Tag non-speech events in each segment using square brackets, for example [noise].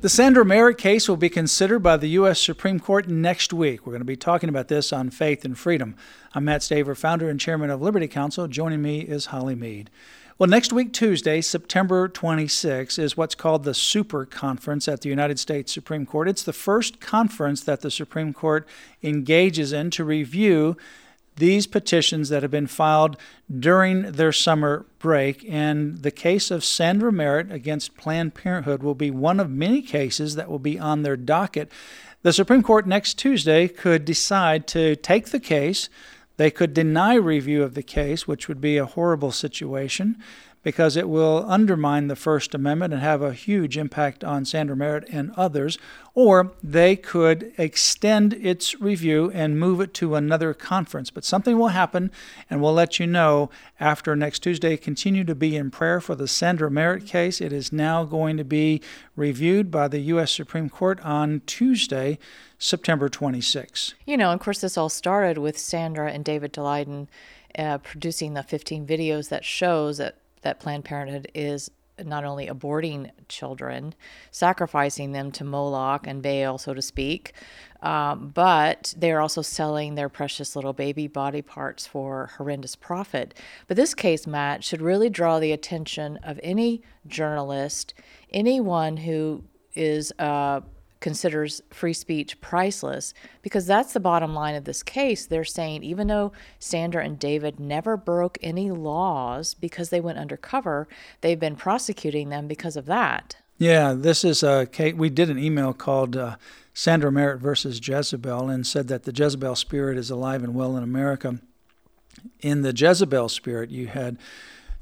The Sandra Merritt case will be considered by the U.S. Supreme Court next week. We're going to be talking about this on Faith and Freedom. I'm Mat Staver, founder and chairman of Liberty Counsel. Joining me is Holly Meade. Well, next week, Tuesday, September 26, is what's called the Super Conference at the United States Supreme Court. It's the first conference that the Supreme Court engages in to review these petitions that have been filed during their summer break. And the case of Sandra Merritt against Planned Parenthood will be one of many cases that will be on their docket. The Supreme Court next Tuesday could decide to take the case. They could deny review of the case, which would be a horrible situation because it will undermine the First Amendment and have a huge impact on Sandra Merritt and others, or they could extend its review and move it to another conference. But something will happen, and we'll let you know after next Tuesday. Continue to be in prayer for the Sandra Merritt case. It is now going to be reviewed by the U.S. Supreme Court on Tuesday. September 26. You know, of course, this all started with Sandra and David Daleiden uh, producing the 15 videos that shows that that Planned Parenthood is not only aborting children, sacrificing them to Moloch and Baal, so to speak, um, but they're also selling their precious little baby body parts for horrendous profit. But this case, Mat, should really draw the attention of any journalist, anyone who is uh, considers free speech priceless because that's the bottom line of this case. They're saying even though Sandra and David never broke any laws because they went undercover, they've been prosecuting them because of that. Yeah, this is a case. We did an email called uh, Sandra Merritt versus Jezebel and said that the Jezebel spirit is alive and well in America. In the Jezebel spirit, you had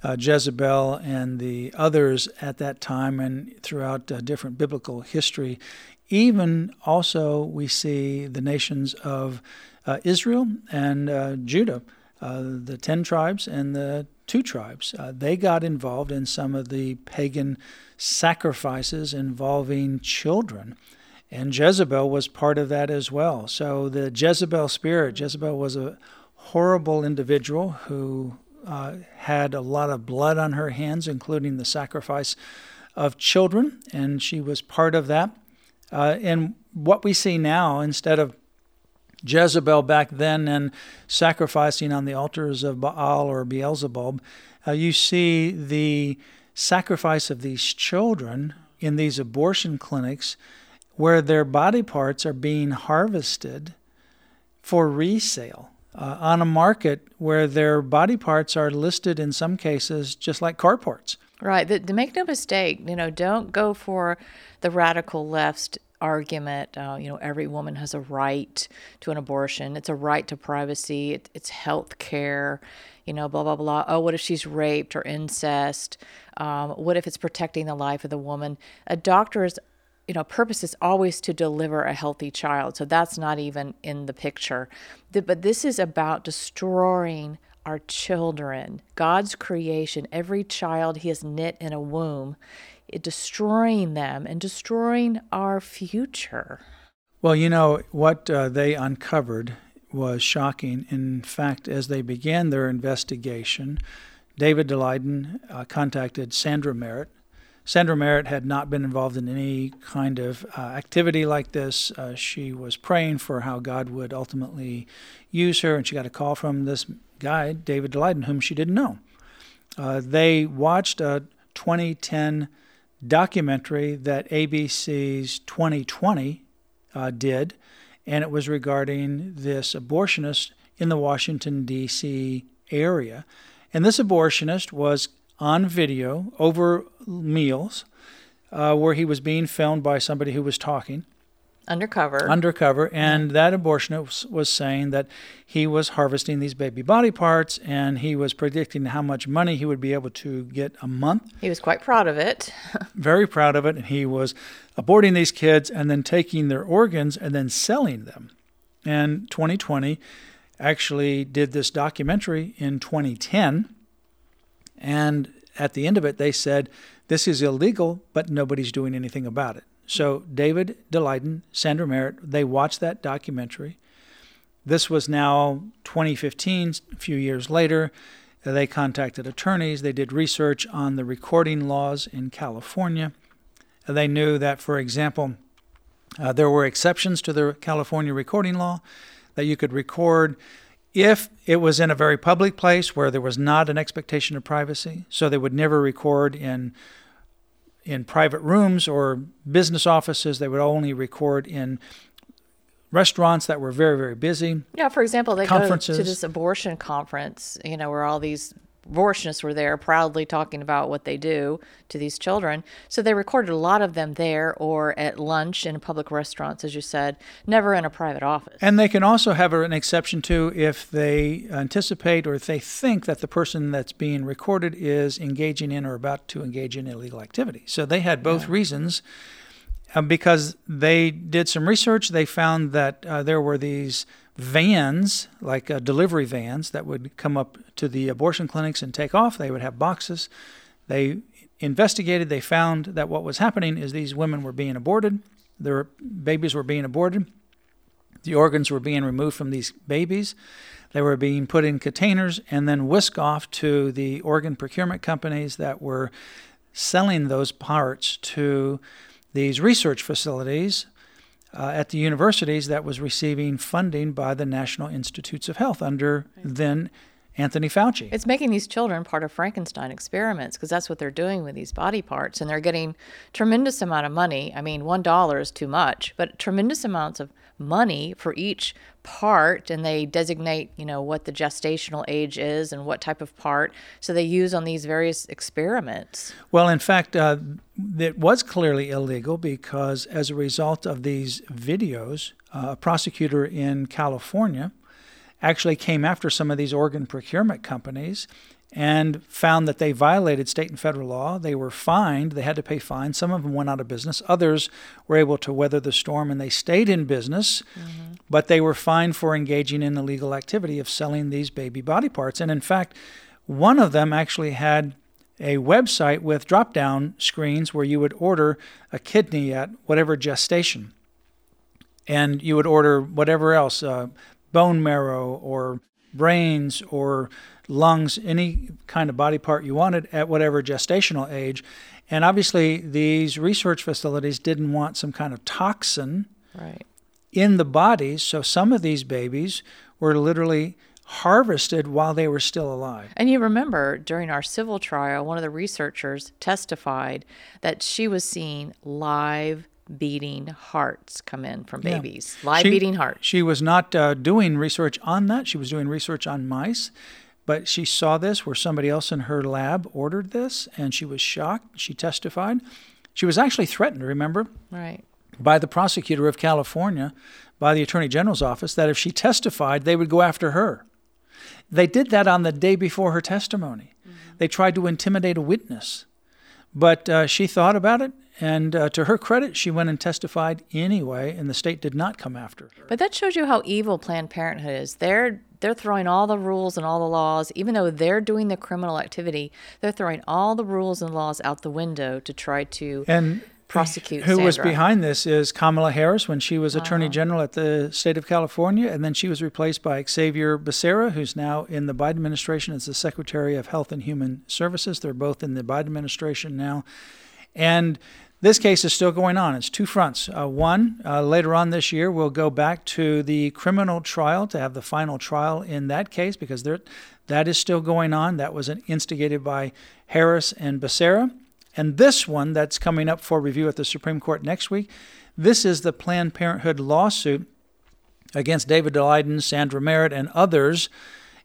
uh, Jezebel and the others at that time and throughout uh, different biblical history even also, we see the nations of uh, Israel and uh, Judah, uh, the 10 tribes and the two tribes. Uh, they got involved in some of the pagan sacrifices involving children. And Jezebel was part of that as well. So the Jezebel spirit, Jezebel was a horrible individual who uh, had a lot of blood on her hands, including the sacrifice of children, and she was part of that. Uh, and what we see now, instead of Jezebel back then and sacrificing on the altars of Baal or Beelzebub, uh, you see the sacrifice of these children in these abortion clinics where their body parts are being harvested for resale uh, on a market where their body parts are listed in some cases just like car parts. Right. The, make no mistake, you know, don't go for the radical left argument. Uh, you know, every woman has a right to an abortion. It's a right to privacy. It, it's health care. You know, blah blah blah. Oh, what if she's raped or incest? Um, what if it's protecting the life of the woman? A doctor's you know purpose is always to deliver a healthy child so that's not even in the picture but this is about destroying our children, God's creation, every child He has knit in a womb, destroying them and destroying our future. Well, you know, what uh, they uncovered was shocking. In fact, as they began their investigation, David Daleiden uh, contacted Sandra Merritt. Sandra Merritt had not been involved in any kind of uh, activity like this. Uh, she was praying for how God would ultimately use her, and she got a call from this guy, David Daleiden, whom she didn't know. Uh, they watched a 2010 documentary that ABC's 20/20 uh, did, and it was regarding this abortionist in the Washington, D.C. area. And this abortionist was on video over meals uh, where he was being filmed by somebody who was talking undercover. Undercover, and that abortionist was saying that he was harvesting these baby body parts, and he was predicting how much money he would be able to get a month. He was quite proud of it. [laughs] Very proud of it, and he was aborting these kids and then taking their organs and then selling them. and 20/20 actually did this documentary in 2010. And at the end of it, they said, This is illegal, but nobody's doing anything about it. So David Daleiden, Sandra Merritt, they watched that documentary. This was now 2015, a few years later. They contacted attorneys. They did research on the recording laws in California. They knew that, for example, uh, there were exceptions to the California recording law that you could record if it was in a very public place where there was not an expectation of privacy. So they would never record in in private rooms or business offices. They would only record in restaurants that were very very busy. Yeah, for example, they go to this abortion conference, you know, where all these abortionists were there proudly talking about what they do to these children. So they recorded a lot of them there or at lunch in public restaurants, as you said, never in a private office. And they can also have an exception too if they anticipate or if they think that the person that's being recorded is engaging in or about to engage in illegal activity. So they had both yeah. reasons. Um, because they did some research, they found that uh, there were these vans, like uh, delivery vans, that would come up to the abortion clinics and take off. They would have boxes. They investigated. They found that what was happening is these women were being aborted. Their babies were being aborted. The organs were being removed from these babies. They were being put in containers and then whisked off to the organ procurement companies that were selling those parts to these research facilities uh, at the universities that was receiving funding by the National Institutes of Health under then Anthony Fauci. It's making these children part of Frankenstein experiments because that's what they're doing with these body parts, and they're getting tremendous amount of money. I mean, one dollar is too much, but tremendous amounts of money for each part and they designate you know what the gestational age is and what type of part so they use on these various experiments well in fact uh, it was clearly illegal because as a result of these videos uh, a prosecutor in california actually came after some of these organ procurement companies and found that they violated state and federal law. They were fined, they had to pay fines. Some of them went out of business, others were able to weather the storm and they stayed in business, mm-hmm. but they were fined for engaging in illegal activity of selling these baby body parts. And in fact, one of them actually had a website with drop down screens where you would order a kidney at whatever gestation. And you would order whatever else, uh, bone marrow or brains or lungs, any kind of body part you wanted at whatever gestational age. And obviously, these research facilities didn't want some kind of toxin right. in the bodies. So some of these babies were literally harvested while they were still alive. And you remember during our civil trial, one of the researchers testified that she was seeing live beating hearts come in from babies, yeah. live she, beating hearts. She was not uh, doing research on that. She was doing research on mice. But she saw this where somebody else in her lab ordered this and she was shocked. She testified. She was actually threatened, remember? Right. By the prosecutor of California, by the Attorney General's office, that if she testified, they would go after her. They did that on the day before her testimony. Mm-hmm. They tried to intimidate a witness. But uh, she thought about it and uh, to her credit, she went and testified anyway, and the state did not come after her. But that shows you how evil Planned Parenthood is. They're they're throwing all the rules and all the laws, even though they're doing the criminal activity. They're throwing all the rules and laws out the window to try to and prosecute. Who Sandra. was behind this is Kamala Harris when she was Attorney uh-huh. General at the state of California, and then she was replaced by Xavier Becerra, who's now in the Biden administration as the Secretary of Health and Human Services. They're both in the Biden administration now, and this case is still going on. It's two fronts. Uh, one, uh, later on this year, we'll go back to the criminal trial to have the final trial in that case because there, that is still going on. That was instigated by Harris and Becerra. And this one that's coming up for review at the Supreme Court next week, this is the Planned Parenthood lawsuit against David Daleiden, Sandra Merritt, and others.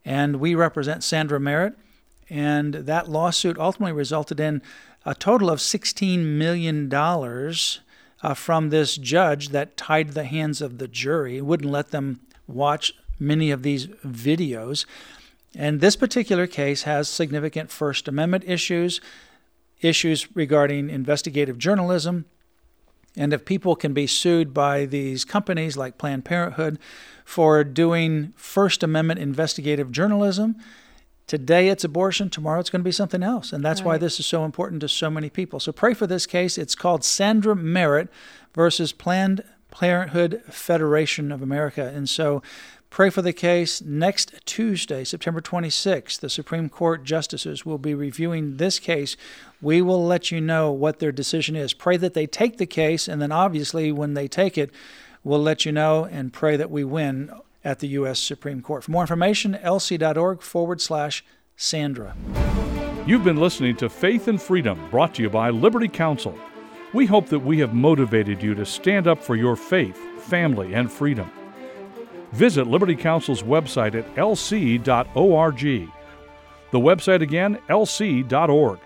And we represent Sandra Merritt. And that lawsuit ultimately resulted in a total of $16 million uh, from this judge that tied the hands of the jury, wouldn't let them watch many of these videos. And this particular case has significant First Amendment issues, issues regarding investigative journalism, And if people can be sued by these companies like Planned Parenthood for doing First Amendment investigative journalism, today it's abortion, tomorrow it's going to be something else. And that's right. why this is so important to so many people. So pray for this case. It's called Sandra Merritt versus Planned Parenthood Federation of America. And so Pray for the case. Next Tuesday, September 26th, the Supreme Court justices will be reviewing this case. We will let you know what their decision is. Pray that they take the case, and then obviously, when they take it, we'll let you know and pray that we win at the U.S. Supreme Court. For more information, lc.org forward slash Sandra. You've been listening to Faith and Freedom, brought to you by Liberty Counsel. We hope that we have motivated you to stand up for your faith, family, and freedom. Visit Liberty Counsel's website at lc.org. The website again, lc.org.